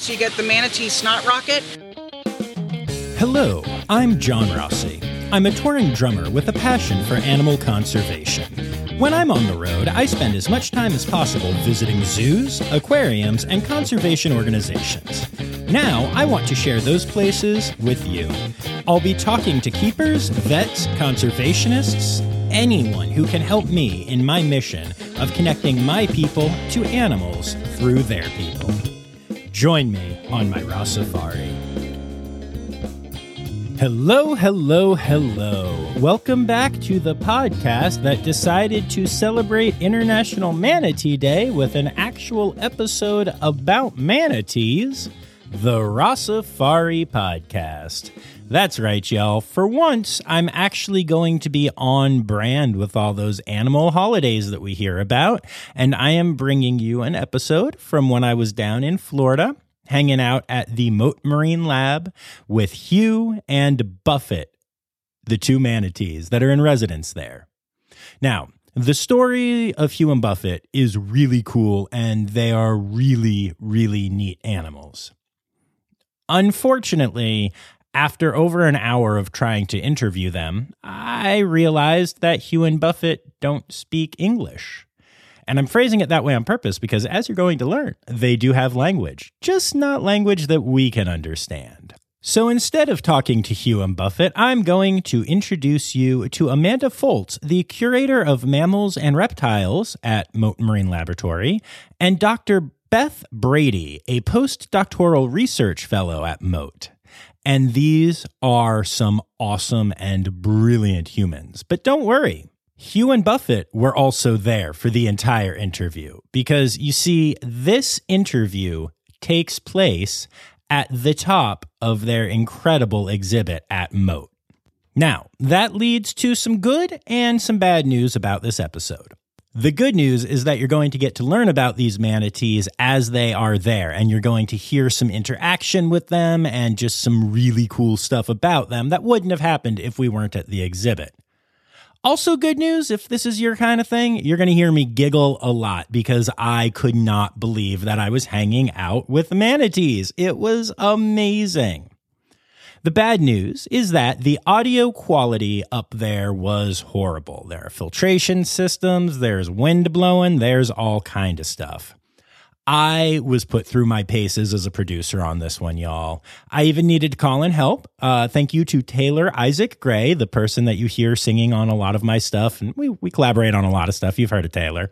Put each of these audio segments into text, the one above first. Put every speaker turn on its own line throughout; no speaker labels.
So you get the manatee snot rocket.
Hello, I'm John Rossi. I'm a touring drummer with a passion for animal conservation. When I'm on the road, I spend as much time as possible visiting zoos, aquariums, and conservation organizations. Now, I want to share those places with you. I'll be talking to keepers, vets, conservationists, anyone who can help me in my mission of connecting my people to animals through their people. Join me on my Rossafari. Hello, hello, hello. Welcome back to the podcast that decided to celebrate International Manatee Day with an actual episode about manatees, the Rossafari Podcast. That's right, y'all. For once, I'm actually going to be on brand with all those animal holidays that we hear about, and I am bringing you an episode from when I was down in Florida hanging out at the Mote Marine Lab with Hugh and Buffett, the two manatees that are in residence there. Now, the story of Hugh and Buffett is really cool, and they are really, really neat animals. Unfortunately, after over an hour of trying to interview them, I realized that Hugh and Buffett don't speak English. And I'm phrasing it that way on purpose because, as you're going to learn, they do have language, just not language that we can understand. So instead of talking to Hugh and Buffett, I'm going to introduce you to Amanda Foltz, the curator of mammals and reptiles at Mote Marine Laboratory, and Dr. Beth Brady, a postdoctoral research fellow at Mote. And these are some awesome and brilliant humans. But don't worry, Hugh and Buffett were also there for the entire interview because you see, this interview takes place at the top of their incredible exhibit at Mote. Now, that leads to some good and some bad news about this episode. The good news is that you're going to get to learn about these manatees as they are there, and you're going to hear some interaction with them and just some really cool stuff about them that wouldn't have happened if we weren't at the exhibit. Also, good news if this is your kind of thing, you're going to hear me giggle a lot because I could not believe that I was hanging out with manatees. It was amazing. The bad news is that the audio quality up there was horrible. There are filtration systems, there's wind blowing, there's all kind of stuff. I was put through my paces as a producer on this one, y'all. I even needed to call in help. Uh, thank you to Taylor Isaac Gray, the person that you hear singing on a lot of my stuff. And we, we collaborate on a lot of stuff. You've heard of Taylor.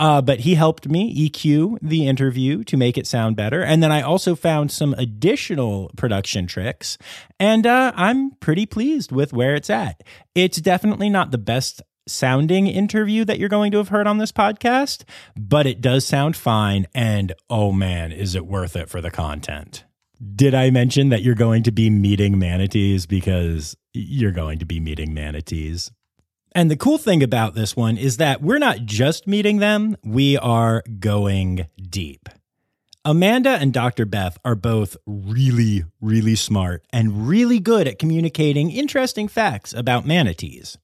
Uh, but he helped me EQ the interview to make it sound better. And then I also found some additional production tricks. And uh, I'm pretty pleased with where it's at. It's definitely not the best sounding interview that you're going to have heard on this podcast, but it does sound fine. And oh man, is it worth it for the content? Did I mention that you're going to be meeting manatees because you're going to be meeting manatees? And the cool thing about this one is that we're not just meeting them, we are going deep. Amanda and Dr. Beth are both really, really smart and really good at communicating interesting facts about manatees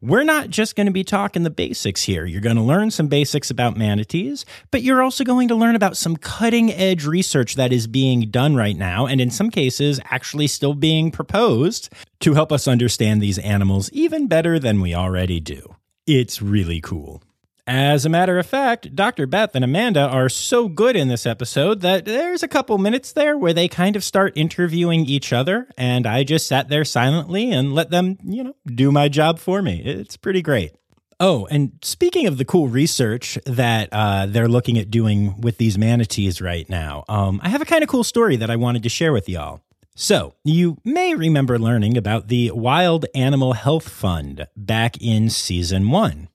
we're not just going to be talking the basics here. You're going to learn some basics about manatees, but you're also going to learn about some cutting edge research that is being done right now, and in some cases, actually still being proposed to help us understand these animals even better than we already do. It's really cool. As a matter of fact, Dr. Beth and Amanda are so good in this episode that there's a couple minutes there where they kind of start interviewing each other, and I just sat there silently and let them, you know, do my job for me. It's pretty great. Oh, and speaking of the cool research that uh, they're looking at doing with these manatees right now, um, I have a kind of cool story that I wanted to share with y'all. So, you may remember learning about the Wild Animal Health Fund back in season one.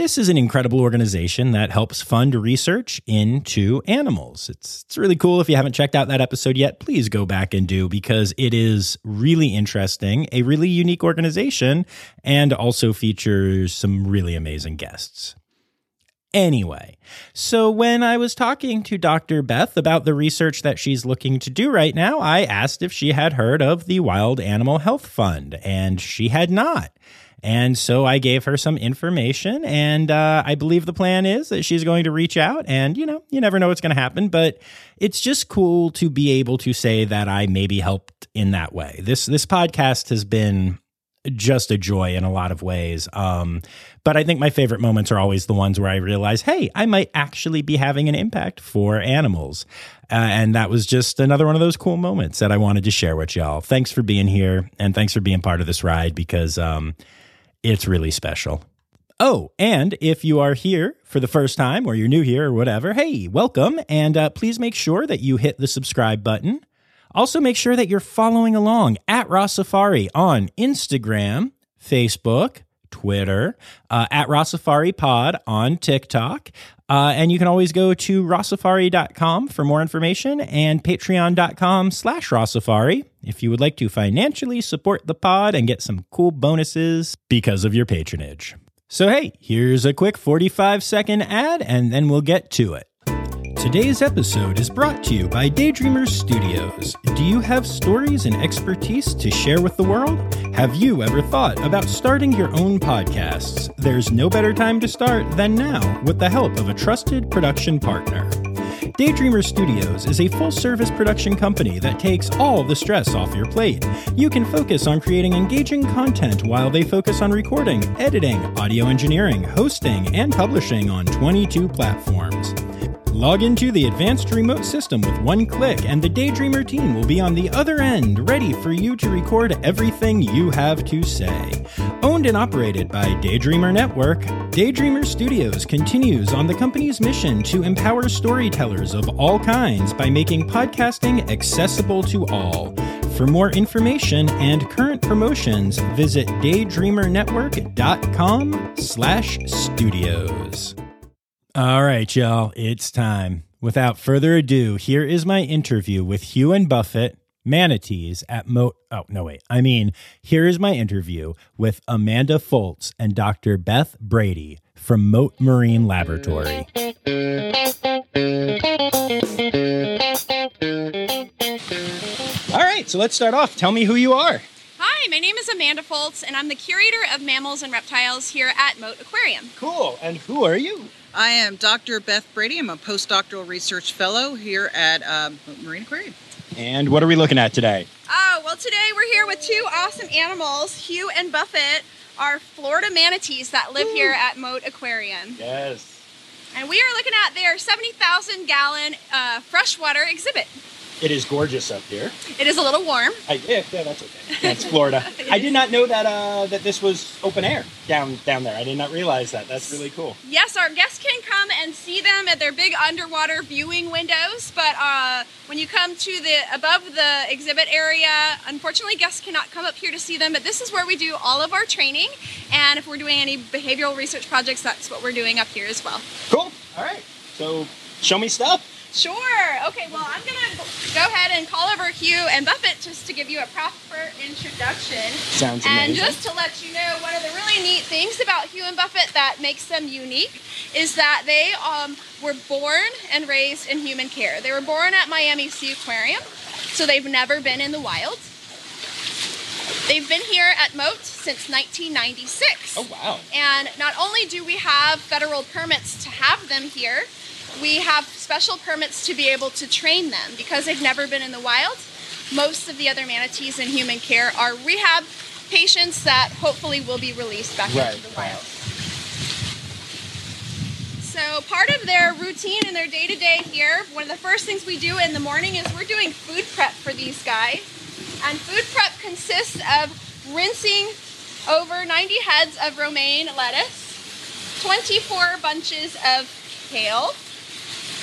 This is an incredible organization that helps fund research into animals. It's, it's really cool. If you haven't checked out that episode yet, please go back and do because it is really interesting, a really unique organization, and also features some really amazing guests. Anyway, so when I was talking to Dr. Beth about the research that she's looking to do right now, I asked if she had heard of the Wild Animal Health Fund, and she had not. And so I gave her some information, and uh, I believe the plan is that she's going to reach out. And, you know, you never know what's going to happen, but it's just cool to be able to say that I maybe helped in that way. This, this podcast has been just a joy in a lot of ways. Um, but I think my favorite moments are always the ones where I realize, hey, I might actually be having an impact for animals. Uh, and that was just another one of those cool moments that I wanted to share with y'all. Thanks for being here and thanks for being part of this ride because um, it's really special. Oh, and if you are here for the first time or you're new here or whatever, hey, welcome. And uh, please make sure that you hit the subscribe button also, make sure that you're following along at Rossafari on Instagram, Facebook, Twitter, uh, at Safari Pod on TikTok. Uh, and you can always go to rossafari.com for more information and patreon.com slash rossafari if you would like to financially support the pod and get some cool bonuses because of your patronage. So, hey, here's a quick 45 second ad, and then we'll get to it. Today's episode is brought to you by Daydreamers Studios. Do you have stories and expertise to share with the world? Have you ever thought about starting your own podcasts? There's no better time to start than now with the help of a trusted production partner. Daydreamer Studios is a full service production company that takes all the stress off your plate. You can focus on creating engaging content while they focus on recording, editing, audio engineering, hosting, and publishing on 22 platforms. Log into the advanced remote system with one click, and the Daydreamer team will be on the other end, ready for you to record everything you have to say. Owned and operated by Daydreamer Network, Daydreamer Studios continues on the company's mission to empower storytellers of all kinds by making podcasting accessible to all. For more information and current promotions, visit daydreamernetwork.com slash studios. All right, y'all, it's time. Without further ado, here is my interview with Hugh and Buffett, manatees at Mote. Oh, no, wait. I mean, here is my interview with Amanda Foltz and Dr. Beth Brady from Mote Marine Laboratory. All right, so let's start off. Tell me who you are.
Hi, my name is Amanda Foltz, and I'm the curator of mammals and reptiles here at Mote Aquarium.
Cool. And who are you?
I am Dr. Beth Brady. I'm a postdoctoral research fellow here at um, Marine Aquarium.
And what are we looking at today?
Oh, well, today we're here with two awesome animals, Hugh and Buffett, are Florida manatees that live here at Mote Aquarium.
Yes.
And we are looking at their 70,000 gallon uh, freshwater exhibit.
It is gorgeous up here.
It is a little warm.
I, yeah, yeah, that's okay. That's Florida. I did not know that uh, that this was open air down down there. I did not realize that. That's really cool.
Yes, our guests can come and see them at their big underwater viewing windows, but uh, when you come to the above the exhibit area, unfortunately, guests cannot come up here to see them. But this is where we do all of our training, and if we're doing any behavioral research projects, that's what we're doing up here as well.
Cool. All right. So show me stuff.
Sure. Okay, well, I'm going to go ahead and call over Hugh and Buffett just to give you a proper introduction.
Sounds
And
amazing.
just to let you know, one of the really neat things about Hugh and Buffett that makes them unique is that they um, were born and raised in human care. They were born at Miami Seaquarium, so they've never been in the wild. They've been here at Mote since 1996.
oh wow.
And not only do we have federal permits to have them here, we have special permits to be able to train them because they've never been in the wild. Most of the other manatees in human care are rehab patients that hopefully will be released back
Right,
into the wild. So part of their routine and their day to day here, one of the first things we do in the morning is we're doing food prep for these guys. And food prep consists of rinsing over 90 heads of romaine lettuce, 24 bunches of kale,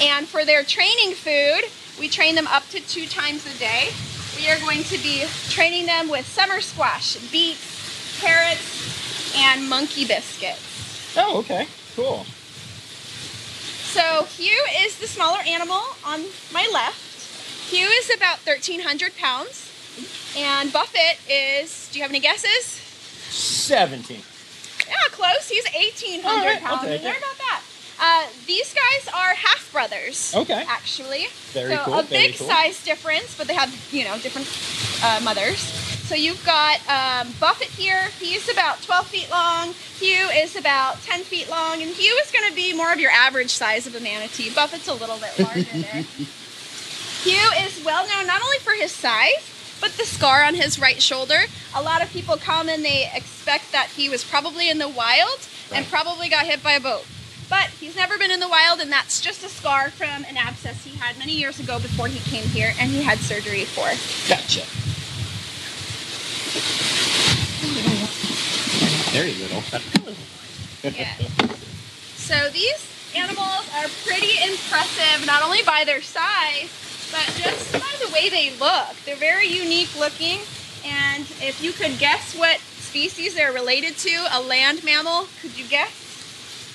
and for their training food, we train them up to two times a day. We are going to be training them with summer squash, beets, carrots, and monkey biscuits.
Oh, okay. Cool.
So Hugh is the smaller animal on my left. Hugh is about 1,300 pounds, and Buffett is, do you have any guesses?
Seventeen.
Yeah, close. He's 1,800
All right,
pounds. They're
it.
about that. Uh, these guys are half brothers.
Okay.
Actually.
Very
so
cool,
a big
cool.
size difference, but they have you know different uh, mothers. So you've got um, Buffett here. He's about 12 feet long. Hugh is about 10 feet long, and Hugh is going to be more of your average size of a manatee. Buffett's a little bit larger there. Hugh is well known not only for his size, but the scar on his right shoulder. A lot of people come and they expect that he was probably in the wild and probably got hit by a boat. But he's never been in the wild, and that's just a scar from an abscess he had many years ago before he came here and he had surgery for.
Gotcha. Very little.
Yeah. So these animals are pretty impressive, not only by their size, but just by the way they look. They're very unique looking, and if you could guess what species they're related to, a land mammal, could you guess?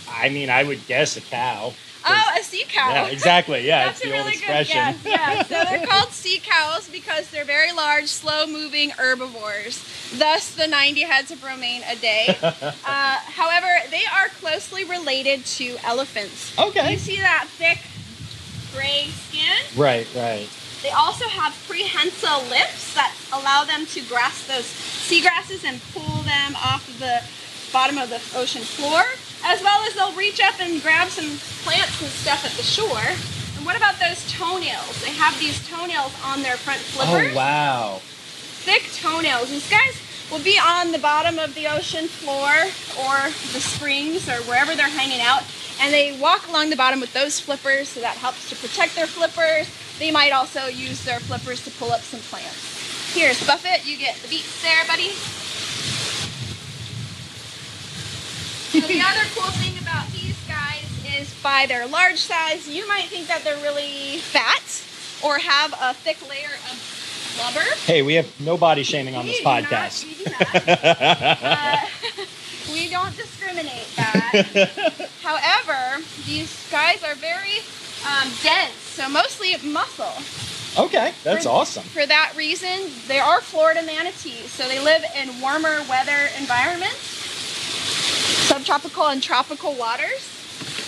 I mean, I would guess a cow.
Oh, a sea cow.
Yeah, exactly. Yeah,
That's
it's
a
the old
really
expression.
good guess. Yeah, so they're called sea cows because they're very large, slow-moving herbivores. Thus, the 90 heads of romaine a day. Uh, however, they are closely related to elephants.
Okay.
You see that thick gray skin?
Right, right.
They also have prehensile lips that allow them to grasp those seagrasses and pull them off of the bottom of the ocean floor, as well as they'll reach up and grab some plants and stuff at the shore. And what about those toenails? They have these toenails on their front flippers.
Oh wow.
Thick toenails. These guys will be on the bottom of the ocean floor or the springs or wherever they're hanging out. And they walk along the bottom with those flippers, so that helps to protect their flippers. They might also use their flippers to pull up some plants. Here's Buffett, you get the beets there, buddy. The other cool thing about these guys is by their large size, you might think that they're really fat or have a thick layer of blubber.
Hey, we have no body shaming on
We
this
do not-
podcast.
we do. Uh, we don't discriminate that. However, these guys are very um, dense, so mostly muscle.
okay, that's
For-
awesome.
For that reason, they are Florida manatees, so they live in warmer weather environments, subtropical and tropical waters.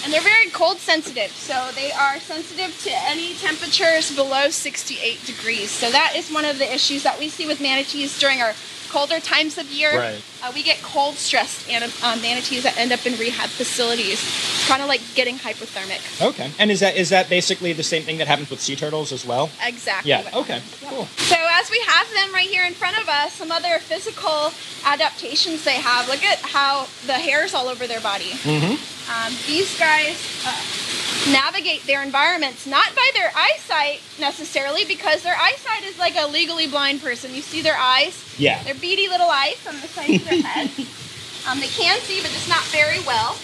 And they're very cold sensitive, so they are sensitive to any temperatures below 68 degrees. So that is one of the issues that we see with manatees during our colder times of year.
Right.
Uh, we get cold stressed an- um, manatees that end up in rehab facilities. It's kind of like getting hypothermic.
Okay. And is that is that basically the same thing that happens with sea turtles as well?
Exactly.
Yeah. Okay.
Yep.
Cool.
So as we have them right here in front of us, some other physical adaptations they have. Look at how the hairs all over their body.
Mm-hmm.
Um, these guys uh, navigate their environments not by their eyesight necessarily, because their eyesight is like a legally blind person. You see their eyes,
Yeah.
their beady little eyes on the sides of their head. Um, they can see, but just not very well.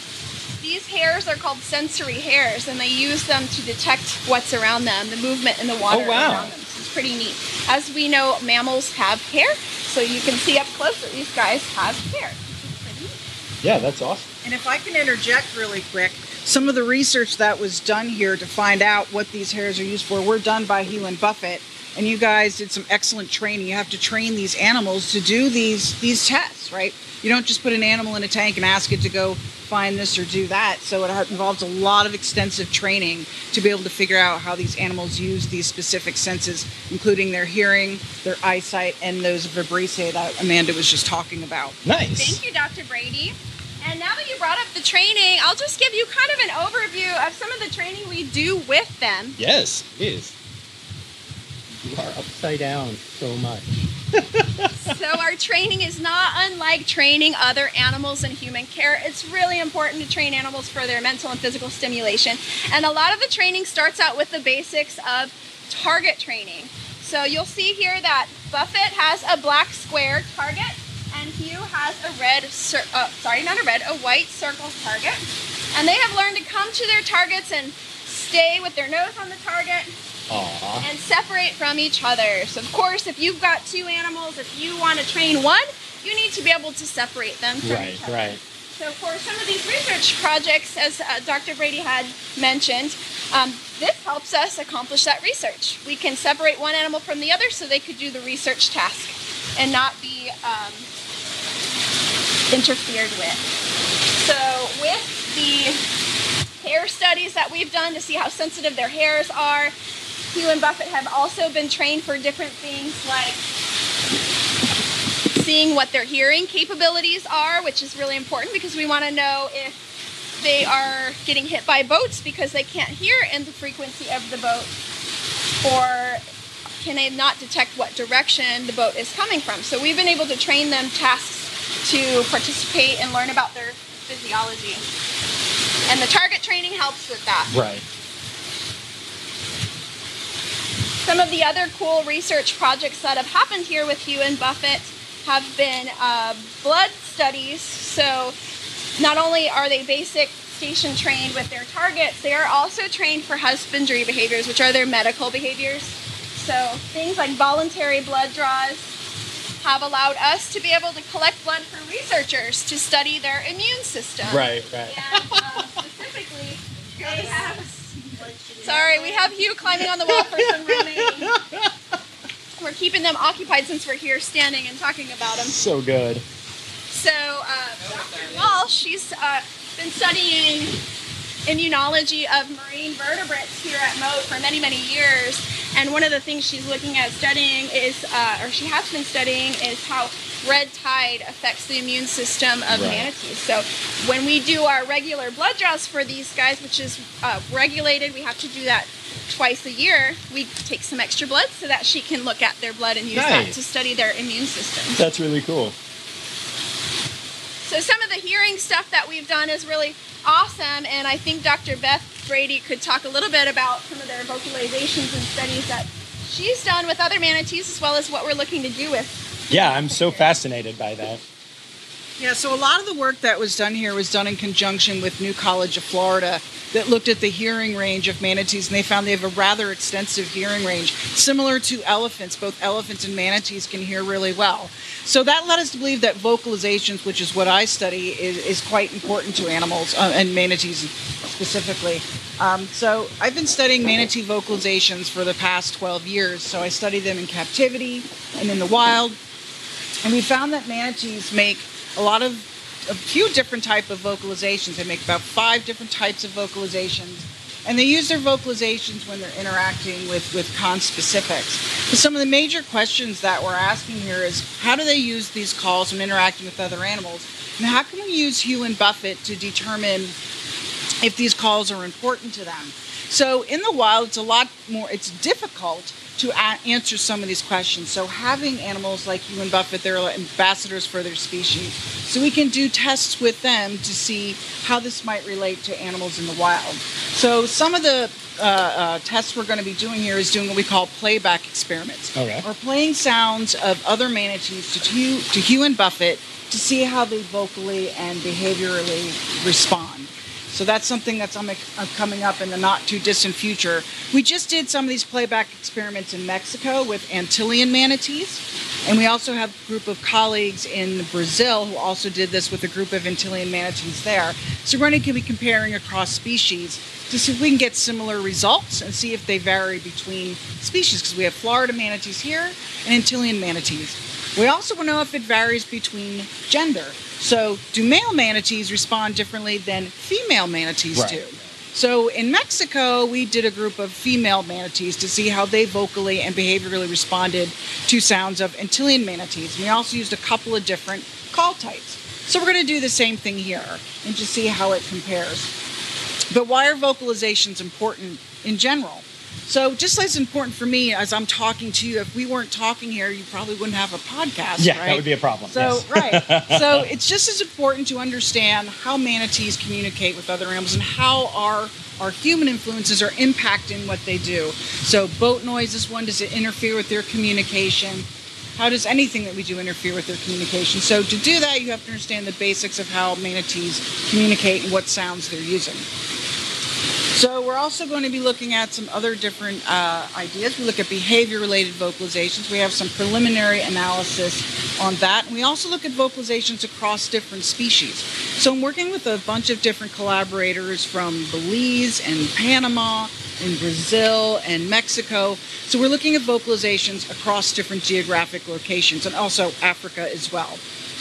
These hairs are called sensory hairs, and they use them to detect what's around them, the movement in the water
Oh, wow.
around them. So it's pretty neat. As we know, mammals have hair, so you can see up close that these guys have hair. which is pretty neat.
Yeah, that's awesome.
And if I can interject really quick, some of the research that was done here to find out what these hairs are used for were done by Hugh and Buffett. And you guys did some excellent training. You have to train these animals to do these these tests, right? You don't just put an animal in a tank and ask it to go find this or do that. So it involves a lot of extensive training to be able to figure out how these animals use these specific senses, including their hearing, their eyesight, and those vibrissae that Amanda was just talking about.
Nice.
Thank you, Dr. Brady. And now that you brought up the training, I'll just give you kind of an overview of some of the training we do with them.
Yes, it is. You are upside down so much.
so our training is not unlike training other animals in human care. It's really important to train animals for their mental and physical stimulation. And a lot of the training starts out with the basics of target training. So you'll see here that Buffett has a black square target and Hugh has a red, uh, sorry, not a red, a white circle target. And they have learned to come to their targets and stay with their nose on the target
Aw.
and separate from each other. So, of course, if you've got two animals, if you want to train one, you need to be able to separate them from
Right,
each other.
right.
So, for some of these research projects, as uh, Dr. Brady had mentioned, um, this helps us accomplish that research. We can separate one animal from the other so they could do the research task and not be um, interfered with. So, with the hair studies that we've done to see how sensitive their hairs are, Hugh and Buffett have also been trained for different things like seeing what their hearing capabilities are, which is really important because we want to know if they are getting hit by boats because they can't hear in the frequency of the boat, or can they not detect what direction the boat is coming from. So we've been able to train them tasks to participate and learn about their physiology. And the target training helps with that.
Right.
Some of the other cool research projects that have happened here with Hugh and Buffett have been uh, blood studies. So not only are they basic station trained with their targets, they are also trained for husbandry behaviors, which are their medical behaviors. So things like voluntary blood draws have allowed us to be able to collect blood for researchers to study their immune system.
Right, right.
And um, specifically, they have. Sorry, we have Hugh climbing on the wall for some remaining. We're keeping them occupied since we're here standing and talking about them.
So good.
So, uh, Dr. Walsh, she's uh, been studying immunology of marine vertebrates here at Mote for many, many years. And one of the things she's looking at studying is, uh, or she has been studying, is how red tide affects the immune system of
Right.
manatees. So when we do our regular blood draws for these guys, which is uh, regulated, we have to do that twice a year. We take some extra blood so that she can look at their blood and use that to study their immune system.
That's really cool.
So some of the hearing stuff that we've done is really awesome, and I think Dr. Beth Brady could talk a little bit about some of their vocalizations and studies that she's done with other manatees, as well as what we're looking to do with.
Yeah, I'm so fascinated by that.
Yeah, so a lot of the work that was done here was done in conjunction with New College of Florida that looked at the hearing range of manatees and they found they have a rather extensive hearing range similar to elephants. Both elephants and manatees can hear really well. So that led us to believe that vocalizations which is what i study is, is quite important to animals uh, and manatees specifically. Um, so i've been studying manatee vocalizations for the past 12 years. So i study them in captivity and in the wild. And we found that manatees make a lot of a few different type of vocalizations they make about five different types of vocalizations and they use their vocalizations when they're interacting with with conspecifics but some of the major questions that we're asking here is how do they use these calls when interacting with other animals and how can we use hugh and buffett to determine if these calls are important to them. So in the wild, it's a lot more. It's difficult to answer some of these questions. So having animals like Hugh and Buffett, they're ambassadors for their species. So we can do tests with them to see how this might relate to animals in the wild. So some of the uh, uh, tests we're going to be doing here is doing what we call playback experiments.
Okay.
Or playing sounds of other manatees to Hugh, to Hugh and Buffett to see how they vocally and behaviorally respond. So that's something that's coming up in the not too distant future. We just did some of these playback experiments in Mexico with Antillean manatees, and we also have a group of colleagues in Brazil who also did this with a group of Antillean manatees there. So we're going to be comparing across species to see if we can get similar results and see if they vary between species because we have Florida manatees here and Antillean manatees. We also want to know if it varies between gender. So, do male manatees respond differently than female manatees
Right.
do? So, in Mexico, we did a group of female manatees to see how they vocally and behaviorally responded to sounds of Antillean manatees. We also used a couple of different call types. So, we're going to do the same thing here and just see how it compares. But why are vocalizations important in general? So, just as important for me as I'm talking to you, if we weren't talking here, you probably wouldn't have a podcast.
Yeah,
right?
that would be a problem.
So,
yes.
right. So, it's just as important to understand how manatees communicate with other animals and how our our human influences are impacting what they do. So, boat noise is one. Does it interfere with their communication? How does anything that we do interfere with their communication? So, to do that, you have to understand the basics of how manatees communicate and what sounds they're using. So we're also going to be looking at some other different uh, ideas. We look at behavior-related vocalizations. We have some preliminary analysis on that. And we also look at vocalizations across different species. So I'm working with a bunch of different collaborators from Belize and Panama and Brazil and Mexico. So we're looking at vocalizations across different geographic locations and also Africa as well.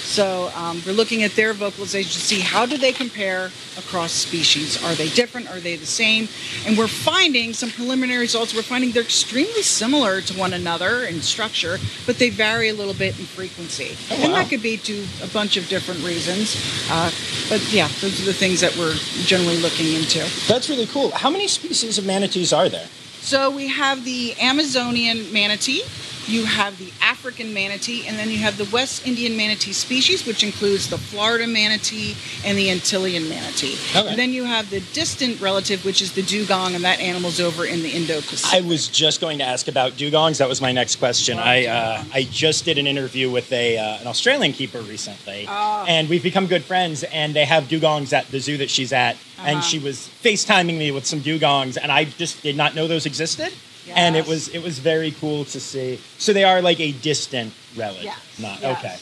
So um, we're looking at their vocalizations to see how do they compare across species. Are they different? Are they the same? And we're finding some preliminary results. We're finding they're extremely similar to one another in structure, but they vary a little bit in frequency.
Oh,
And that could be to a bunch of different reasons. Uh, but yeah, those are the things that we're generally looking into.
That's really cool. How many species of manatees are there?
So we have the Amazonian manatee, you have the African manatee, and then you have the West Indian manatee species, which includes the Florida manatee and the Antillean manatee.
Okay.
And then you have the distant relative, which is the dugong, and that animal's over in the Indo-Pacific.
I was just going to ask about dugongs. That was my next question. I uh. I just did an interview with a uh, an Australian keeper recently,
Ah.
and we've become good friends. And they have dugongs at the zoo that she's at, and
Uh-huh.
she was FaceTiming me with some dugongs, and I just did not know those existed. And it was it was very cool to see. So they are like a distant relic,
Yes,
not
yes.
okay.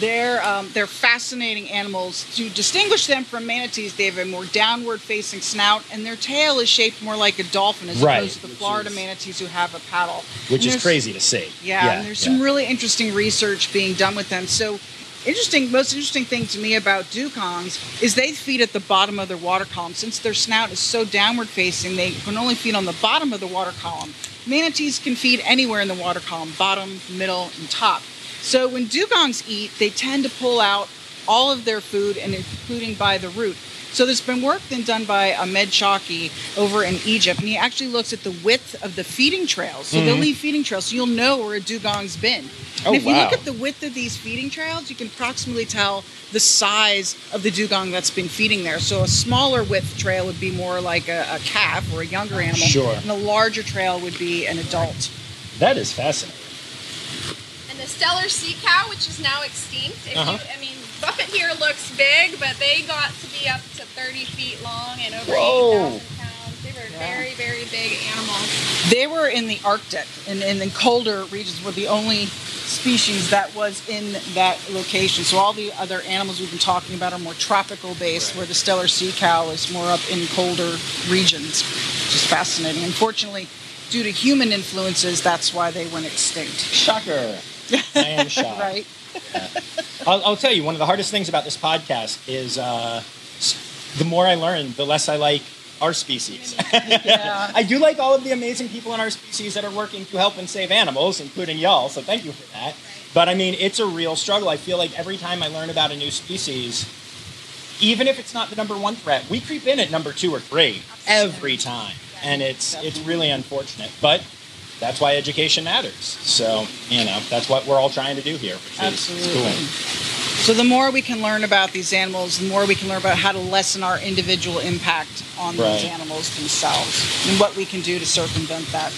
They're um, they're fascinating animals. To distinguish them from manatees, they have a more downward-facing snout, and their tail is shaped more like a dolphin as
Right,
opposed to the
which
Florida
is-
manatees who have a paddle.
Which
And
is crazy to see.
Yeah, and there's some really interesting research being done with them. So, interesting. Most interesting thing to me about dugongs is they feed at the bottom of their water column. Since their snout is so downward facing, they can only feed on the bottom of the water column. Manatees can feed anywhere in the water column, bottom, middle, and top. So when dugongs eat, they tend to pull out all of their food, and including by the root. So there's been work then done by Ahmed Shawky over in Egypt, and he actually looks at the width of the feeding trails. So they'll leave feeding trails, so you'll know where a dugong's been.
Mm-hmm. Oh,
and if you look at the width of these feeding trails, you can approximately tell the size of the dugong that's been feeding there. So a smaller width trail would be more like a, a calf or a younger animal,
Sure.
and a larger trail would be an adult.
That is fascinating.
And the Steller Sea Cow, which is now extinct. If
Uh-huh.
you, I mean, Buffett here looks big, but they got to be up to 30 feet long and over
Whoa.
8,000 pounds. They were
Yeah.
very, very big animals.
They were in the Arctic and in, in colder regions were the only species that was in that location. So all the other animals we've been talking about are more tropical based, where the Steller sea cow is more up in colder regions, which is fascinating. Unfortunately, due to human influences, that's why they went extinct.
Shocker. I am shocked.
Right?
I'll, I'll tell you, one of the hardest things about this podcast is uh, the more I learn, the less I like our species.
Yeah.
I do like all of the amazing people in our species that are working to help and save animals, including y'all, so thank you for that. But I mean, it's a real struggle. I feel like every time I learn about a new species, even if it's not the number one threat, we creep in at number two or three every time. And it's it's really unfortunate. But that's why education matters. So, you know, that's what we're all trying to do here, which is it's
Absolutely.
cool.
So the more we can learn about these animals, the more we can learn about how to lessen our individual impact on
Right.
these animals themselves and what we can do to circumvent that.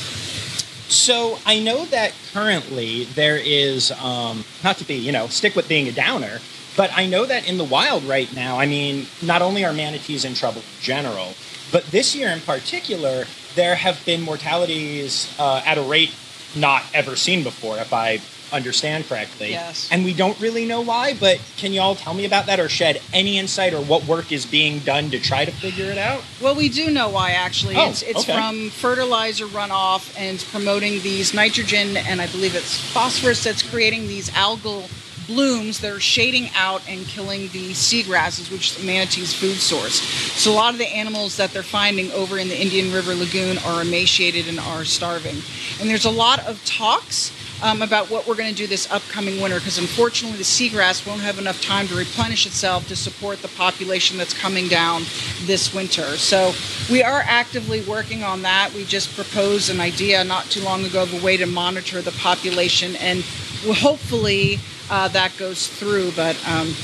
So I know that currently there is, um, not to be, you know, stick with being a downer, but I know that in the wild right now, I mean, not only are manatees in trouble in general, but this year in particular, there have been mortalities uh, at a rate not ever seen before, if I understand correctly.
Yes.
And we don't really know why, but can you all tell me about that or shed any insight or what work is being done to try to figure it out?
Well, we do know why actually.
Oh,
it's it's
okay.
from fertilizer runoff and promoting these nitrogen and I believe it's phosphorus that's creating these algal blooms that are shading out and killing the seagrasses, which is manatee's food source. So a lot of the animals that they're finding over in the Indian River Lagoon are emaciated and are starving. And there's a lot of talks um, about what we're going to do this upcoming winter because unfortunately the seagrass won't have enough time to replenish itself to support the population that's coming down this winter. So we are actively working on that. We just proposed an idea not too long ago of a way to monitor the population and well, hopefully uh, that goes through. But um,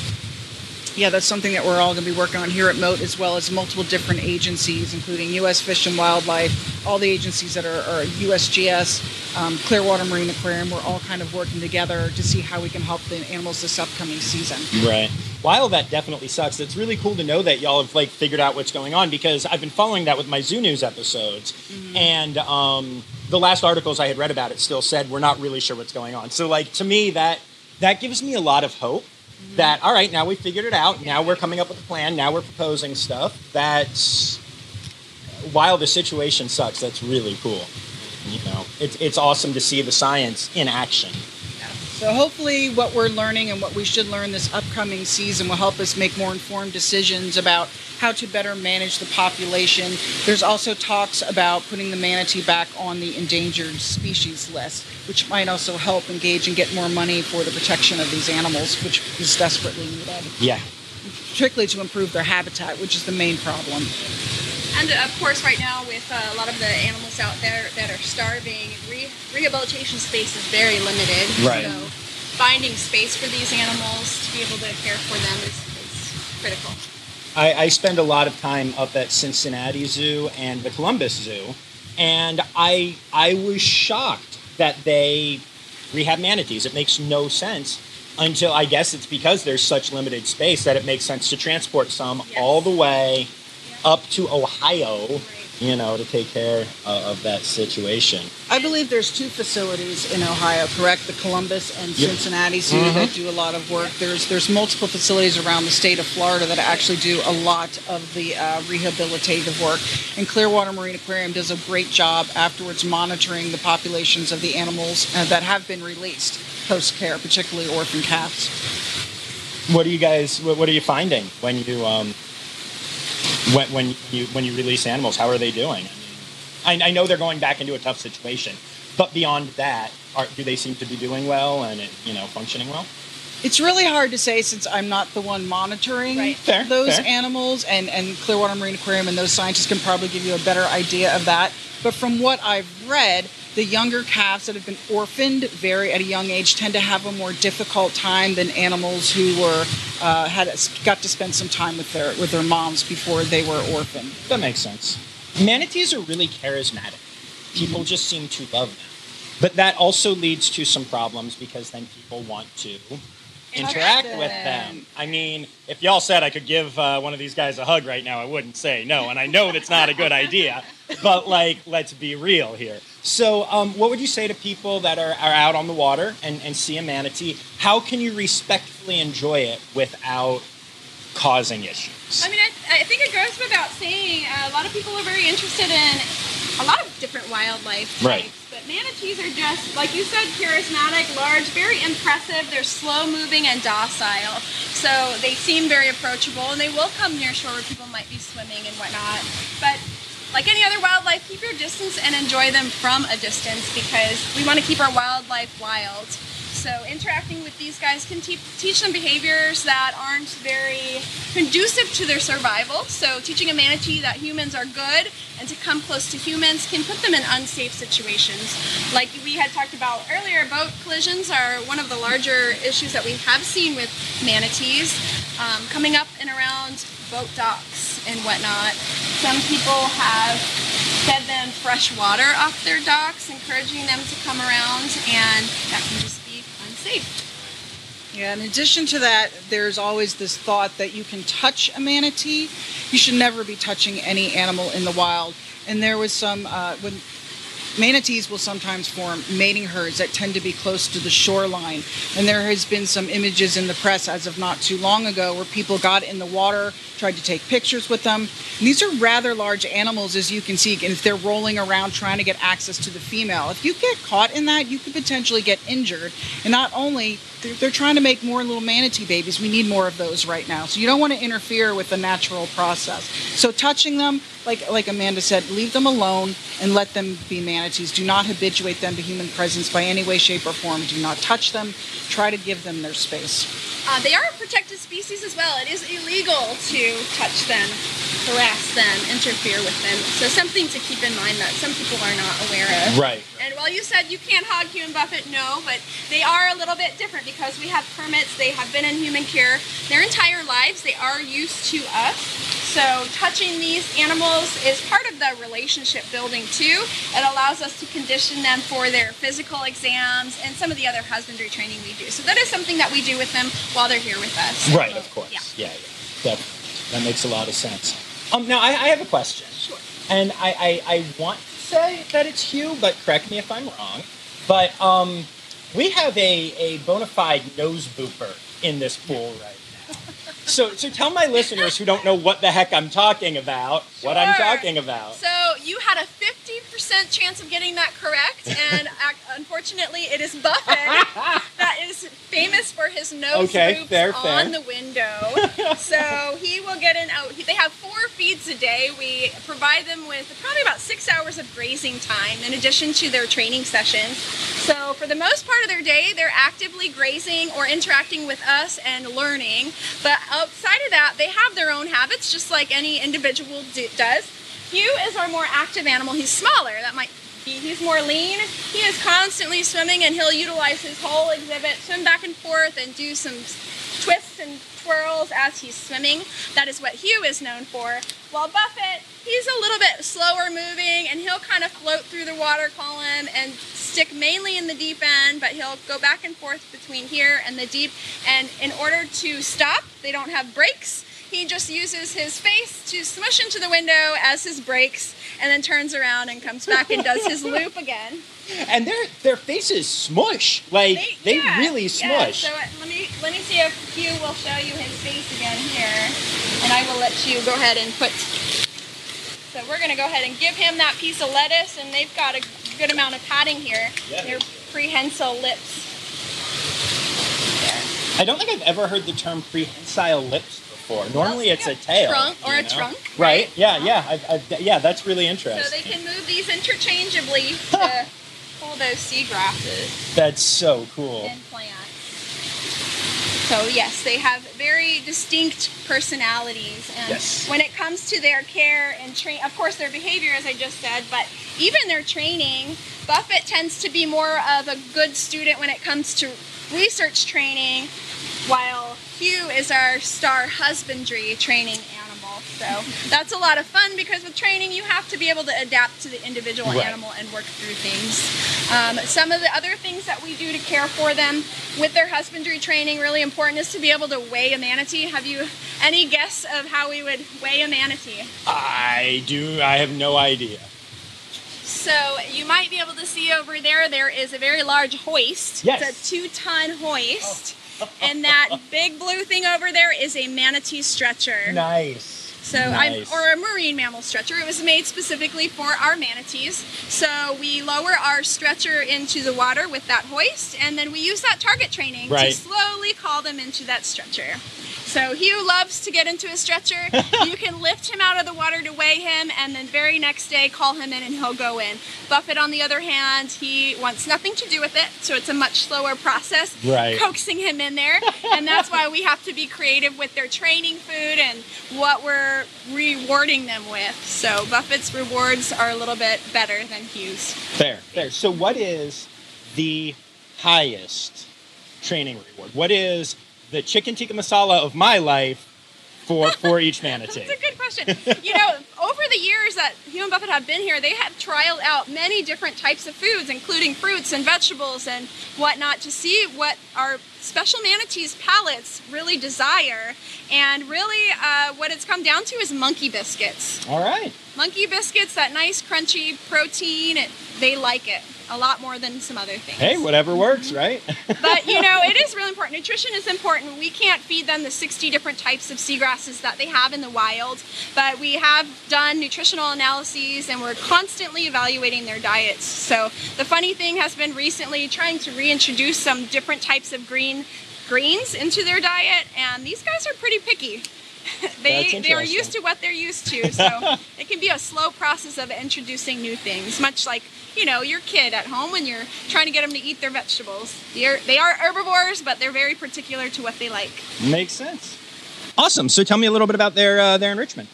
yeah, that's something that we're all going to be working on here at Mote, as well as multiple different agencies, including U.S. Fish and Wildlife, all the agencies that are, are USGS, um, Clearwater Marine Aquarium. We're all kind of working together to see how we can help the animals this upcoming season.
Right. While that definitely sucks, it's really cool to know that y'all have like figured out what's going on because I've been following that with my Zoo News episodes, and um, the last articles I had read about it still said we're not really sure what's going on. So like to me that that gives me a lot of hope that all right now we figured it out. Now we're coming up with a plan. Now we're proposing stuff. That's while the situation sucks, that's really cool. You know, it's it's awesome to see the science in action.
So hopefully, what we're learning and what we should learn this upcoming season will help us make more informed decisions about how to better manage the population. There's also talks about putting the manatee back on the endangered species list, which might also help engage and get more money for the protection of these animals, which is desperately needed,
Yeah.
particularly to improve their habitat, which is the main problem.
And of course, right now with uh, a lot of the animals out there that are starving, re- rehabilitation space is very limited.
Right.
So finding space for these animals to be able to care for them is, is critical.
I, I spend a lot of time up at Cincinnati Zoo and the Columbus Zoo, and I I was shocked that they rehab manatees. It makes no sense until I guess it's because there's such limited space that it makes sense to transport some
Yes.
all the way up to Ohio, you know, to take care uh, of that situation.
I believe there's two facilities in Ohio, correct? The Columbus and
Yep.
Cincinnati Zoo that do a lot of work. There's there's multiple facilities around the state of Florida that actually do a lot of the uh, rehabilitative work. And Clearwater Marine Aquarium does a great job afterwards monitoring the populations of the animals uh, that have been released post care, particularly orphan cats.
What are you guys? What, what are you finding when you um, when when you when you release animals? How are they doing? I, mean, I, I know they're going back into a tough situation, but beyond that, are, do they seem to be doing well and it, you know functioning well?
It's really hard to say since I'm not the one monitoring
Right.
Fair,
those
fair.
animals, and, and Clearwater Marine Aquarium and those scientists can probably give you a better idea of that. But from what I've read, the younger calves that have been orphaned very at a young age tend to have a more difficult time than animals who were uh, had got to spend some time with their with their moms before they were orphaned.
That makes sense. Manatees are really charismatic. People just seem to love them, but that also leads to some problems because then people want to interact with them. I mean, if y'all said I could give uh, one of these guys a hug right now, I wouldn't say no, and I know that's not a good idea. But like, let's be real here. So, um, what would you say to people that are, are out on the water and, and see a manatee? How can you respectfully enjoy it without causing issues?
I mean, I, I think it goes without saying, uh, a lot of people are very interested in a lot of different wildlife types.
Right.
But manatees are just, like you said, charismatic, large, very impressive. They're slow moving and docile. So they seem very approachable and they will come near shore where people might be swimming and whatnot. But like any other wildlife, keep your distance and enjoy them from a distance because we want to keep our wildlife wild. So interacting with these guys can te- teach them behaviors that aren't very conducive to their survival. So teaching a manatee that humans are good and to come close to humans can put them in unsafe situations. Like we had talked about earlier, boat collisions are one of the larger issues that we have seen with manatees um, coming up and around boat docks and whatnot. Some people have fed them fresh water off their docks, encouraging them to come around, and that can just be unsafe.
Yeah, in addition to that, there's always this thought that you can touch a manatee. You should never be touching any animal in the wild. And there was some, uh, when manatees will sometimes form mating herds that tend to be close to the shoreline. And there has been some images in the press as of not too long ago where people got in the water, tried to take pictures with them. And these are rather large animals, as you can see, and if they're rolling around trying to get access to the female. If you get caught in that, you could potentially get injured. And not only they're, they're trying to make more little manatee babies. We need more of those right now. So you don't want to interfere with the natural process. So touching them, like like Amanda said, leave them alone and let them be Do not habituate them to human presence by any way, shape, or form. Do not touch them. Try to give them their space.
Uh, they are a protected species as well. It is illegal to touch them, harass them, interfere with them. So something to keep in mind that some people are not aware of.
Right.
And while you said you can't hog Hugh and Buffett, no, but they are a little bit different because we have permits. They have been in human care their entire lives. They are used to us. So touching these animals is part of the relationship building too. It allows us to condition them for their physical exams and some of the other husbandry training we do. So that is something that we do with them while they're here with us.
Right, of course.
Yeah.
Yeah, yeah. That, that makes a lot of sense. Um, now, I, I have a question.
Sure.
And I, I, I want to say that it's Hugh, but correct me if I'm wrong. But um, we have a, a bona fide nose booper in this pool right. So, so tell my listeners who don't know what the heck I'm talking about what I'm talking about.
So you had a 50 100% chance of getting that correct, and unfortunately, it is Buffett that is famous for his nose
Okay,
loops
fair,
on
fair.
the window. so he will get an out. Oh, they have four feeds a day. We provide them with probably about six hours of grazing time in addition to their training sessions. So for the most part of their day, they're actively grazing or interacting with us and learning. But outside of that, they have their own habits, just like any individual do, does. Hugh is our more active animal. He's smaller. That might be, he's more lean. He is constantly swimming and he'll utilize his whole exhibit, swim back and forth and do some twists and twirls as he's swimming. That is what Hugh is known for. While Buffett, he's a little bit slower moving and he'll kind of float through the water column and stick mainly in the deep end, but he'll go back and forth between here and the deep. And in order to stop, they don't have brakes. He just uses his face to smush into the window as his brakes and then turns around and comes back and does his loop again.
And their their faces smush. Like they,
yeah,
really
yeah.
smush.
So uh, let me let me see if Hugh will show you his face again here, and I will let you go ahead and put. So we're gonna go ahead and give him that piece of lettuce, and they've got a good amount of padding here.
Yeah,
They're prehensile lips. There.
I don't think I've ever heard the term prehensile lips before. Normally it's a tail.
trunk or
you
a
know?
trunk,
Right?
right?
Yeah, yeah. I've, I've, yeah, that's really interesting.
So they can move these interchangeably to pull those seagrasses.
That's so cool.
and plants. So yes, they have very distinct personalities, and
Yes.
when it comes to their care and train, of course, their behavior, as I just said, but even their training, Buffett tends to be more of a good student when it comes to research training, while Hugh is our star husbandry training animal. So that's a lot of fun because with training, you have to be able to adapt to the individual
Right.
animal and work through things. Um, some of the other things that we do to care for them with their husbandry training, really important, is to be able to weigh a manatee. Have you any guess of how we would weigh a manatee?
I do. I have no idea.
So you might be able to see over there, there is a very large hoist.
Yes.
It's a two-ton hoist. And that big blue thing over there is a manatee stretcher.
Nice.
So
Nice.
I'm or a marine mammal stretcher. It was made specifically for our manatees. So we lower our stretcher into the water with that hoist, and then we use that target training
Right.
to slowly call them into that stretcher. So Hugh loves to get into a stretcher. you can lift him out of the water to weigh him, and then very next day call him in and he'll go in. Buffett, on the other hand, he wants nothing to do with it, so it's a much slower process
Right.
coaxing him in there. and that's why we have to be creative with their training food and what we're rewarding them with. So Buffett's rewards are a little bit better than Hugh's.
Fair. Fair. So, what is the highest training reward? What is the chicken tikka masala of my life for for each manatee?
That's a good question. you know, over the years that Hugh and Buffett have been here, they have trialed out many different types of foods, including fruits and vegetables and whatnot, to see what our special manatees' palates really desire. And really, uh, what it's come down to is monkey biscuits.
All right.
Monkey biscuits, that nice crunchy protein, it, they like it a lot more than some other things.
Hey, whatever works, right?
But you know, it is really important. Nutrition is important. We can't feed them the 60 different types of seagrasses that they have in the wild, but we have done nutritional analyses and we're constantly evaluating their diets. So the funny thing has been recently trying to reintroduce some different types of green greens into their diet, and these guys are pretty picky. they they are used to what they're used to, so it can be a slow process of introducing new things, much like you know your kid at home when you're trying to get them to eat their vegetables. They're, they are herbivores, but they're very particular to what they like.
Makes sense. Awesome. So, tell me a little bit about their uh, their enrichment.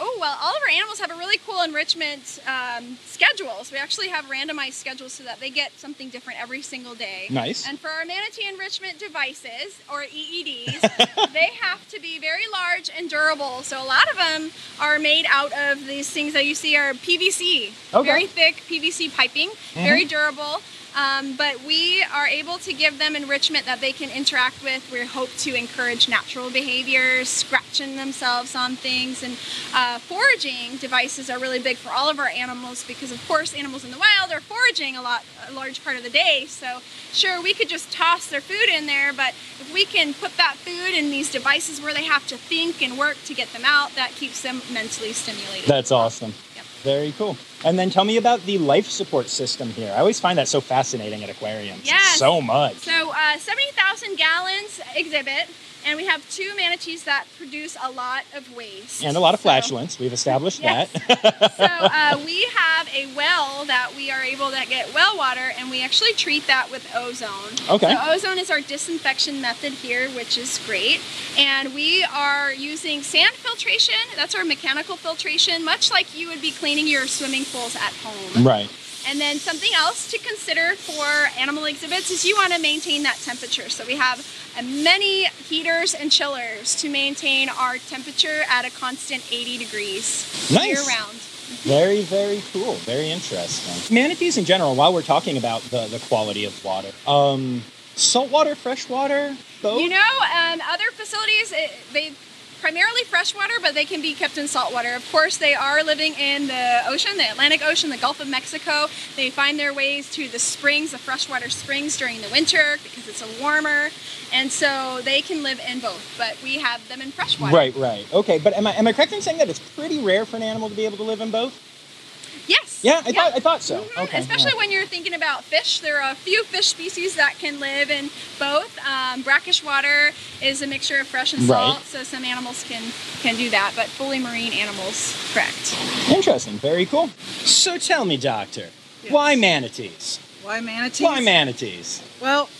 Oh well, all of our animals have a really cool enrichment um, schedules. We actually have randomized schedules so that they get something different every single day.
Nice.
And for our manatee enrichment devices, or EEDs, they have to be very large and durable. So a lot of them are made out of these things that you see are PVC,
Okay.
very thick PVC piping, very durable. Um, but we are able to give them enrichment that they can interact with. We hope to encourage natural behaviors, scratching themselves on things, and uh, foraging devices are really big for all of our animals because, of course, animals in the wild are foraging a lot, a large part of the day. So, sure, we could just toss their food in there, but if we can put that food in these devices where they have to think and work to get them out, that keeps them mentally stimulated.
That's awesome.
Yep.
Very cool. And then tell me about the life support system here. I always find that so fascinating at aquariums.
Yes.
So much.
So, uh, 70,000 gallons exhibit, and we have two manatees that produce a lot of waste.
And a lot of
So-
flatulence. We've established
Yes.
that.
so uh, we have a well that we are able to get well water, and we actually treat that with ozone.
Okay.
So ozone is our disinfection method here, which is great. And we are using sand filtration. That's our mechanical filtration, much like you would be cleaning your swimming pools at home.
right.
And then something else to consider for animal exhibits is you want to maintain that temperature. So we have uh, many heaters and chillers to maintain our temperature at a constant 80 degrees
Nice.
year round.
Very, very cool. Very interesting. Manatees in general, while we're talking about the, the quality of water, um, saltwater, freshwater, both?
You know, um, other facilities, it, they primarily freshwater, but they can be kept in saltwater. Of course, they are living in the ocean, the Atlantic Ocean, the Gulf of Mexico. They find their ways to the springs, the freshwater springs during the winter because it's a warmer, and so they can live in both. But we have them in freshwater.
Right, right. Okay, but am I, am I correct in saying that it's pretty rare for an animal to be able to live in both?
Yes.
Yeah, I thought I thought so.
Mhm.
Okay.
Especially
yeah.
when you're thinking about fish, there are a few fish species that can live in both. Um, brackish water is a mixture of fresh and
Right.
salt, so some animals can can do that. But fully marine animals, correct?
Interesting. Very cool. So tell me, doctor, why manatees?
Why manatees?
Why manatees?
Well,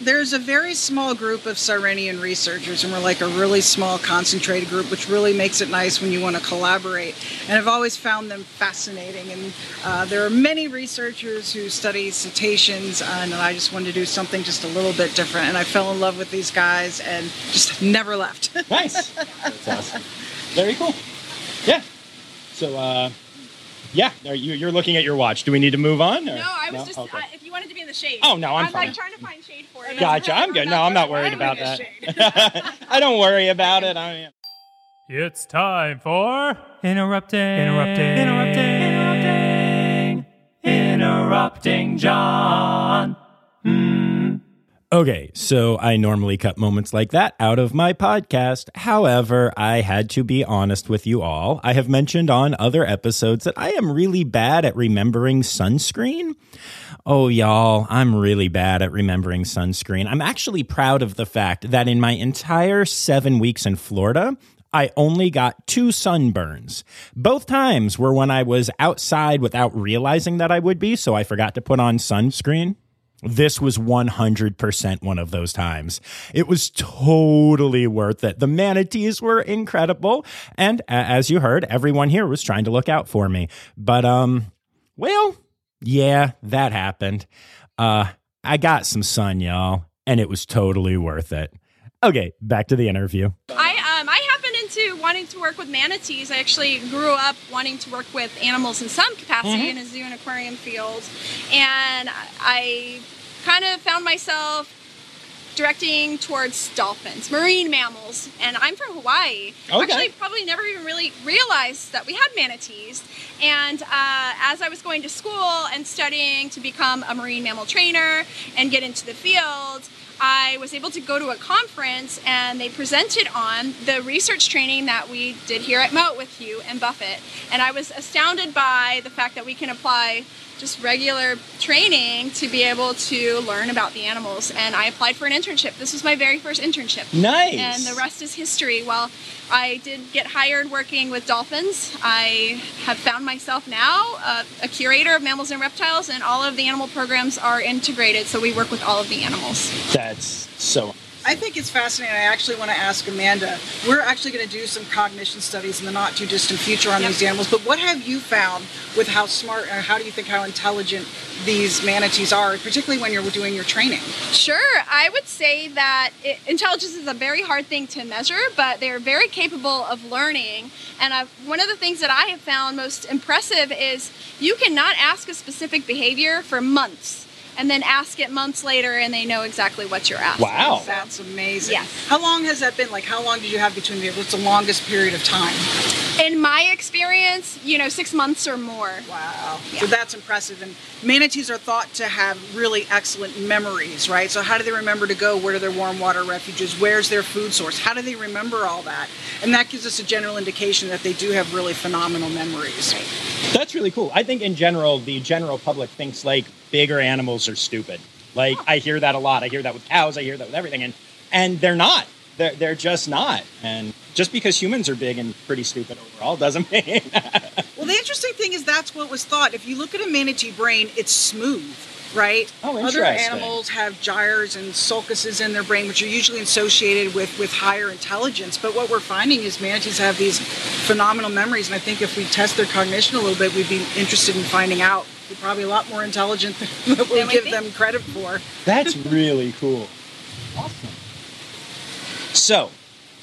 there's a very small group of Sirenian researchers, and we're like a really small, concentrated group, which really makes it nice when you want to collaborate. And I've always found them fascinating. And uh, there are many researchers who study cetaceans, and I just wanted to do something just a little bit different. And I fell in love with these guys and just never left.
Nice. That's awesome. Very cool. Yeah. So, uh, yeah, you, you're looking at your watch. Do we need to move on? or-
No, I was just
Okay.
uh, the shade.
Oh, no, I'm
I'm
fine.
like trying to find shade for you.
Gotcha. I'm good. No, I'm not worried about that. I don't worry about it. I mean,
It's time for interrupting, interrupting, interrupting, interrupting, interrupting John. Hmm.
Okay, so I normally cut moments like that out of my podcast. However, I had to be honest with you all. I have mentioned on other episodes that I am really bad at remembering sunscreen. Oh, y'all, I'm really bad at remembering sunscreen. I'm actually proud of the fact that in my entire seven weeks in Florida, I only got two sunburns. Both times were when I was outside without realizing that I would be, so I forgot to put on sunscreen. This was 100% one of those times. It was totally worth it. The manatees were incredible. And as you heard, everyone here was trying to look out for me. But, um, well, yeah, that happened. Uh, I got some sun, y'all, and it was totally worth it. Okay, back to the interview.
I um, I happened into wanting to work with manatees. I actually grew up wanting to work with animals in some capacity in a zoo and aquarium field, and I kind of found myself directing towards dolphins, marine mammals, and I'm from Hawaii.
Okay.
Actually, probably never even really realized that we had manatees. And uh, as I was going to school and studying to become a marine mammal trainer and get into the field, I was able to go to a conference and they presented on the research training that we did here at Mote with Hugh and Buffett. And I was astounded by the fact that we can apply just regular training to be able to learn about the animals. And I applied for an internship. This was my very first internship.
nice.
And the rest is history. Well, I did get hired working with dolphins, I have found myself now uh, a curator of mammals and reptiles, and all of the animal programs are integrated, so we work with all of the animals.
That's so.
I think it's fascinating. I actually want to ask Amanda. We're actually going to do some cognition studies in the not too distant future on
Yep.
these animals. But what have you found with how smart or how do you think how intelligent these manatees are, particularly when you're doing your training?
Sure, I would say that it, intelligence is a very hard thing to measure, but they're very capable of learning. And i one of the things that I have found most impressive is you cannot ask a specific behavior for months and then ask it months later and they know exactly what you're asking.
Wow.
That's amazing.
Yes.
How long has that been? Like, how long did you have between the? What's the longest period of time?
In my experience, you know, six months or more.
Wow.
Yeah.
So that's impressive. And manatees are thought to have really excellent memories, right? So how do they remember to go? Where are their warm water refuges? Where's their food source? How do they remember all that? And that gives us a general indication that they do have really phenomenal memories.
That's really cool. I think in general, the general public thinks like bigger animals are stupid. Like I hear that a lot. I hear that with cows. I hear that with everything, and and they're not. They're they're just not. And just because humans are big and pretty stupid overall doesn't mean.
Well, the interesting thing is that's what was thought. If you look at a manatee brain, it's smooth, right?
Oh,
Other animals have gyres and sulcuses in their brain, which are usually associated with, with higher intelligence. But what we're finding is manatees have these phenomenal memories, and I think if we test their cognition a little bit, we'd be interested in finding out. They're probably a lot more intelligent than what we
we
give
think.
them credit for.
That's really cool. Awesome. So,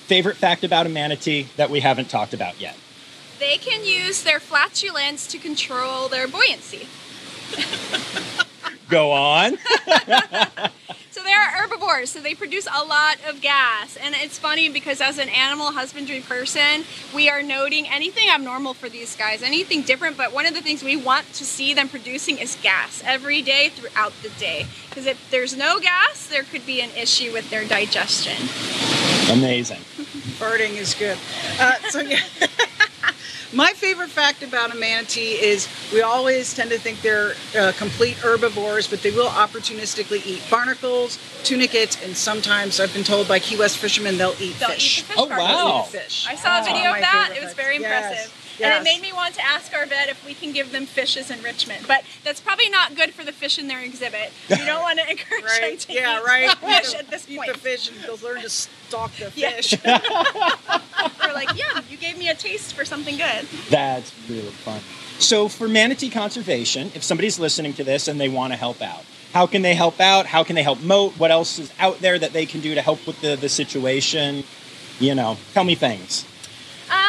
favorite fact about a manatee that we haven't talked about yet.
They can use their flatulence to control their buoyancy.
Go on.
So they are herbivores, so they produce a lot of gas. And it's funny because as an animal husbandry person, we are noting anything abnormal for these guys, anything different. But one of the things we want to see them producing is gas every day throughout the day. Because if there's no gas, there could be an issue with their digestion.
Amazing.
Birding is good. Uh, so yeah. My favorite fact about a manatee is we always tend to think they're uh, complete herbivores, but they will opportunistically eat barnacles, tunicates, and sometimes I've been told by Key West fishermen they'll eat
They'll
fish.
eat the fish
Oh, wow.
Eat fish.
I saw a video
my
of that. It was very
Yes.
impressive.
Yes.
And it made me want to ask our vet if we can give them fish as enrichment. But that's probably not good for the fish in their exhibit. You don't want to encourage them
Right?
to
Yeah,
eat
right.
fish at this
the- eat
point.
the fish and they'll learn to stalk the
Yeah.
fish.
They're like, yeah, you gave me a taste for something good.
That's really fun. So, for manatee conservation, if somebody's listening to this and they want to help out, how can they help out? How can they help Mote? What else is out there that they can do to help with the, the situation? You know, tell me things.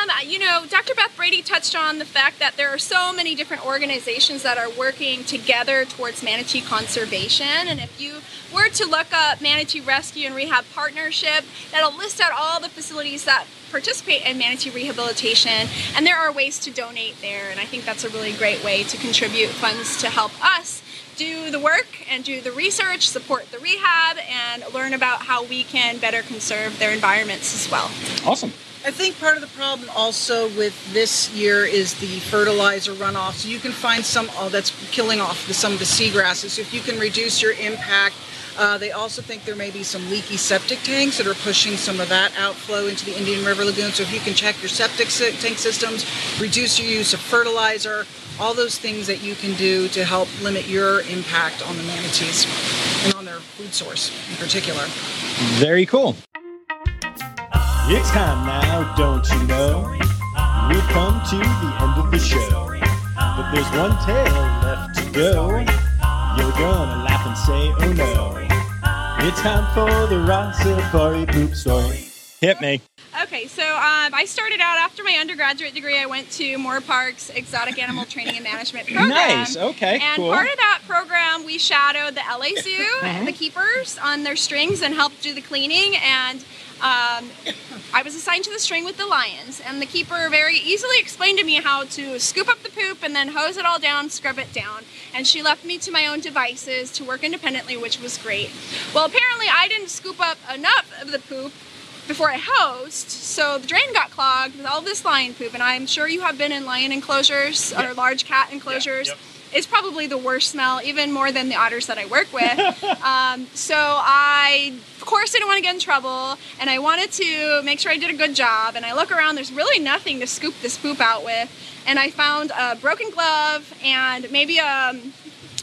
Um, you know, Dr. Beth Brady touched on the fact that there are so many different organizations that are working together towards manatee conservation. And if you were to look up Manatee Rescue and Rehab Partnership, that'll list out all the facilities that participate in manatee rehabilitation. And there are ways to donate there. And I think that's a really great way to contribute funds to help us do the work and do the research, support the rehab, and learn about how we can better conserve their environments as well.
Awesome.
I think part of the problem also with this year is the fertilizer runoff. So you can find some oh, that's killing off the, some of the seagrasses. So if you can reduce your impact, uh, they also think there may be some leaky septic tanks that are pushing some of that outflow into the Indian River Lagoon. So if you can check your septic tank systems, reduce your use of fertilizer, all those things that you can do to help limit your impact on the manatees and on their food source in particular.
Very cool. It's time now, don't you know? We've come to the end of the show. But there's one tale left to go. You're gonna laugh and say, oh no. It's time for the Rossafari poop story. Hit me.
Okay, so um, I started out after my undergraduate degree. I went to Moorpark's Exotic Animal Training and Management program.
Nice, okay,
And
cool.
part of that program, we shadowed the LA Zoo, the keepers on their strings, and helped do the cleaning. And um, I was assigned to the string with the lions, and the keeper very easily explained to me how to scoop up the poop and then hose it all down, scrub it down. And she left me to my own devices to work independently, which was great. Well, apparently, I didn't scoop up enough of the poop before I hosed, so the drain got clogged with all this lion poop. And I'm sure you have been in lion enclosures or large cat enclosures.
yep.
It's probably the worst smell, even more than the otters that I work with. um, so I, of course, didn't want to get in trouble, and I wanted to make sure I did a good job. And I look around, there's really nothing to scoop this poop out with. And I found a broken glove and maybe um,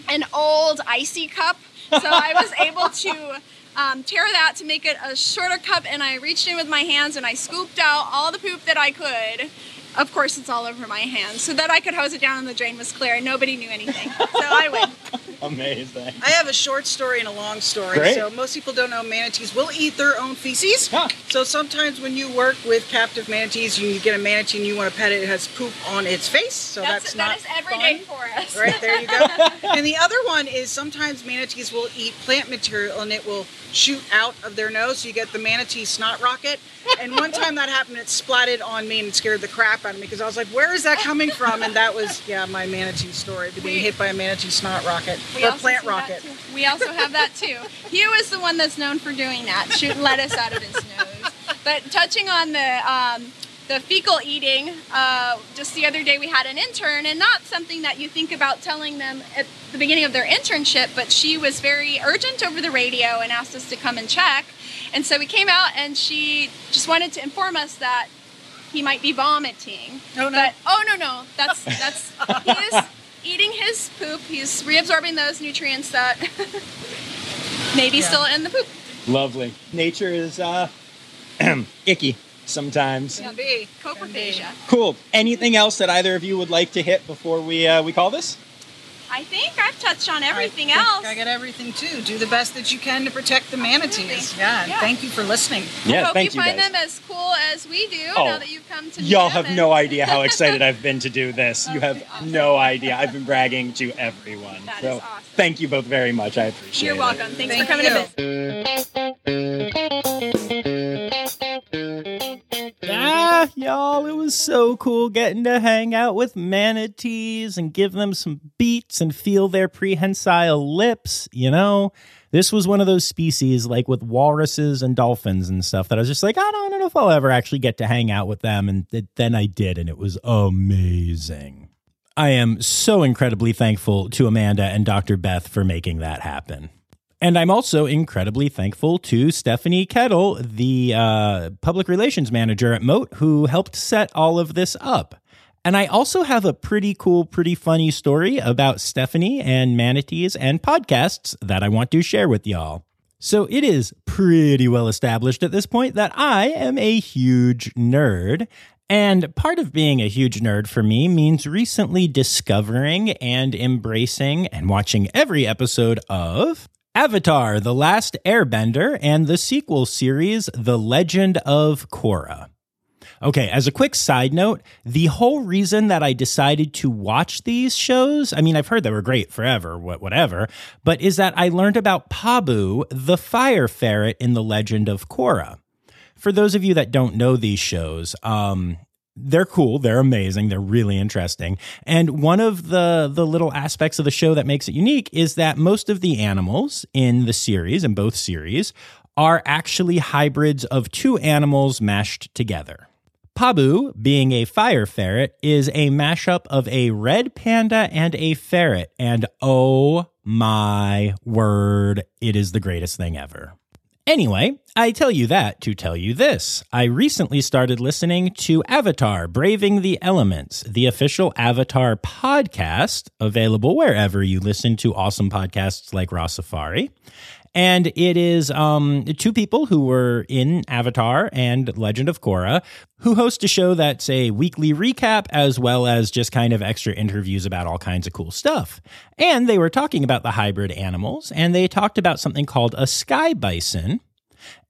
an old icy cup. So I was able to um, tear that to make it a shorter cup, and I reached in with my hands and I scooped out all the poop that I could. Of course, it's all over my hands, so that I could hose it down and the drain was clear, and nobody knew anything. So I win.
Amazing.
I have a short story and a long story.
Great.
So most people don't know manatees will eat their own feces.
Huh.
So sometimes when you work with captive manatees, you get a manatee and you want to pet it, it has poop on its face. So that's,
That's,
not
that is every day
fun.
for us.
Right there you go. and the other one is sometimes manatees will eat plant material and it will shoot out of their nose. So you get the manatee snot rocket. And one time that happened, it splatted on me and it scared the crap out of me because I was like, "Where is that coming from?" And that was yeah, my manatee story, being hit by a manatee snot rocket
We
or plant rocket.
We also have that too. Hugh is the one that's known for doing that, shooting lettuce out of his nose. But touching on the um, the fecal eating. Uh, just the other day, we had an intern, and not something that you think about telling them at the beginning of their internship, but she was very urgent over the radio and asked us to come and check. And so we came out, and she just wanted to inform us that he might be vomiting.
Oh, no.
But oh no no, that's that's he is eating his poop. He's reabsorbing those nutrients that maybe
Yeah.
still in the poop.
Lovely. Nature is uh, icky sometimes.
Can be.
Coprophagia.
Cool. Anything else that either of you would like to hit before we uh, we call this?
I think I've touched on everything
I
else.
I got everything too. Do the best that you can to protect the manatees. Yeah,
Yeah.
Thank you for listening.
Yeah,
I hope
thank
you
you
find
guys.
them as cool as we do
Oh,
now that you've come to meet
Y'all have
and-
no idea how excited I've been to do this. You have
awesome.
no idea. I've been bragging to everyone.
That is
so
awesome.
thank you both very much. I appreciate
You're
it.
welcome. Thanks
Thank
for coming
you.
to visit.
Ah, y'all, it was so cool getting to hang out with manatees and give them some beets and feel their prehensile lips, you know? This was one of those species, like with walruses and dolphins and stuff, that I was just like, I don't, know if I'll ever actually get to hang out with them. And th- then I did, and it was amazing. I am so incredibly thankful to Amanda and Dr. Beth for making that happen. And I'm also incredibly thankful to Stephanie Kettle, the uh, public relations manager at Mote, who helped set all of this up. And I also have a pretty cool, pretty funny story about Stephanie and manatees and podcasts that I want to share with y'all. So it is pretty well established at this point that I am a huge nerd. And part of being a huge nerd for me means recently discovering and embracing and watching every episode of Avatar The Last Airbender and the sequel series The Legend of Korra. Okay, as a quick side note, the whole reason that I decided to watch these shows, I mean, I've heard they were great forever, whatever, but is that I learned about Pabu, the fire ferret in The Legend of Korra. For those of you that don't know these shows, um, they're cool, they're amazing, they're really interesting. And one of the the little aspects of the show that makes it unique is that most of the animals in the series, in both series, are actually hybrids of two animals mashed together. Pabu, being a fire ferret, is a mashup of a red panda and a ferret. And oh my word, it is the greatest thing ever. Anyway, I tell you that to tell you this. I recently started listening to Avatar Braving the Elements, the official Avatar podcast, available wherever you listen to awesome podcasts like Rossafari. And it is um, two people who were in Avatar and Legend of Korra who host a show that's a weekly recap as well as just kind of extra interviews about all kinds of cool stuff. And they were talking about the hybrid animals and they talked about something called a sky bison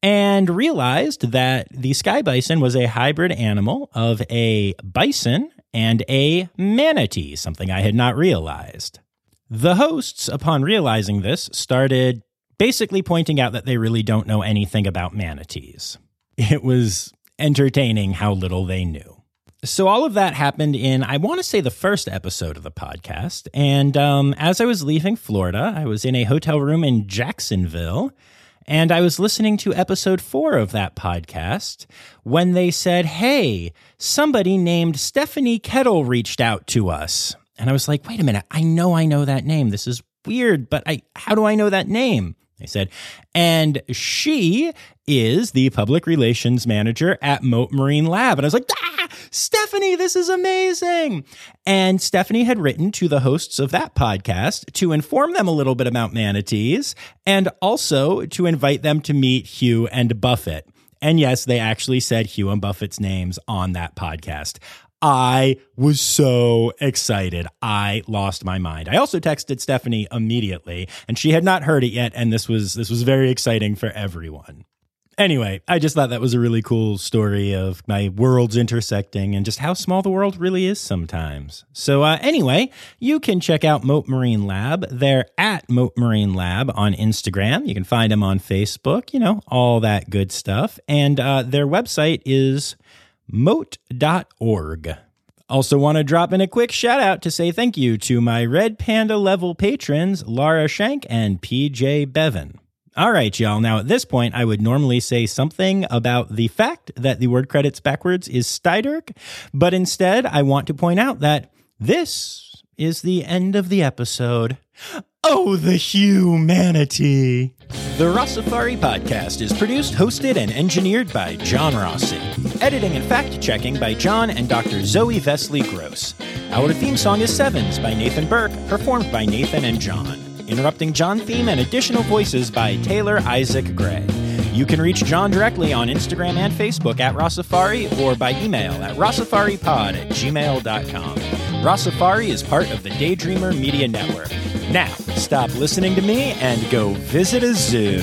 and realized that the sky bison was a hybrid animal of a bison and a manatee, something I had not realized. The hosts, upon realizing this, started basically pointing out that they really don't know anything about manatees. It was entertaining how little they knew. So, all of that happened in, I want to say, the first episode of the podcast. And um, as I was leaving Florida, I was in a hotel room in Jacksonville. And I was listening to episode four of that podcast when they said, Hey, somebody named Stephanie Kettle reached out to us. And I was like, Wait a minute, I know I know that name. This is weird, but I how do I know that name? They said, and she is the public relations manager at Mote Marine Lab. And I was like, ah, Stephanie, this is amazing. And Stephanie had written to the hosts of that podcast to inform them a little bit about manatees and also to invite them to meet Hugh and Buffett. And yes, they actually said Hugh and Buffett's names on that podcast. I was so excited. I lost my mind. I also texted Stephanie immediately and she had not heard it yet and this was this was very exciting for everyone. Anyway, I just thought that was a really cool story of my worlds intersecting and just how small the world really is sometimes. So, uh, anyway, you can check out Mote Marine Lab. They're at Mote Marine Lab on Instagram. You can find them on Facebook, you know, all that good stuff. And uh, their website is mote.org. Also, want to drop in a quick shout out to say thank you to my Red Panda level patrons, Lara Shank and PJ Bevan. All right, y'all. Now, at this point, I would normally say something about the fact that the word credits backwards is Steiderk, but instead, I want to point out that this is the end of the episode. Oh, the humanity! The Rossafari podcast is produced, hosted, and engineered by John Rossi. Editing and fact checking by John and Dr. Zoe Vesley Gross. Our theme song is Sevens by Nathan Burke, performed by Nathan and John. Interrupting John theme and additional voices by Taylor Isaac Gray. You can reach John directly on Instagram and Facebook at Rossafari or by email at rossafaripod at gmail.com. Rossafari is part of the Daydreamer Media Network. Now, stop listening to me and go visit a zoo.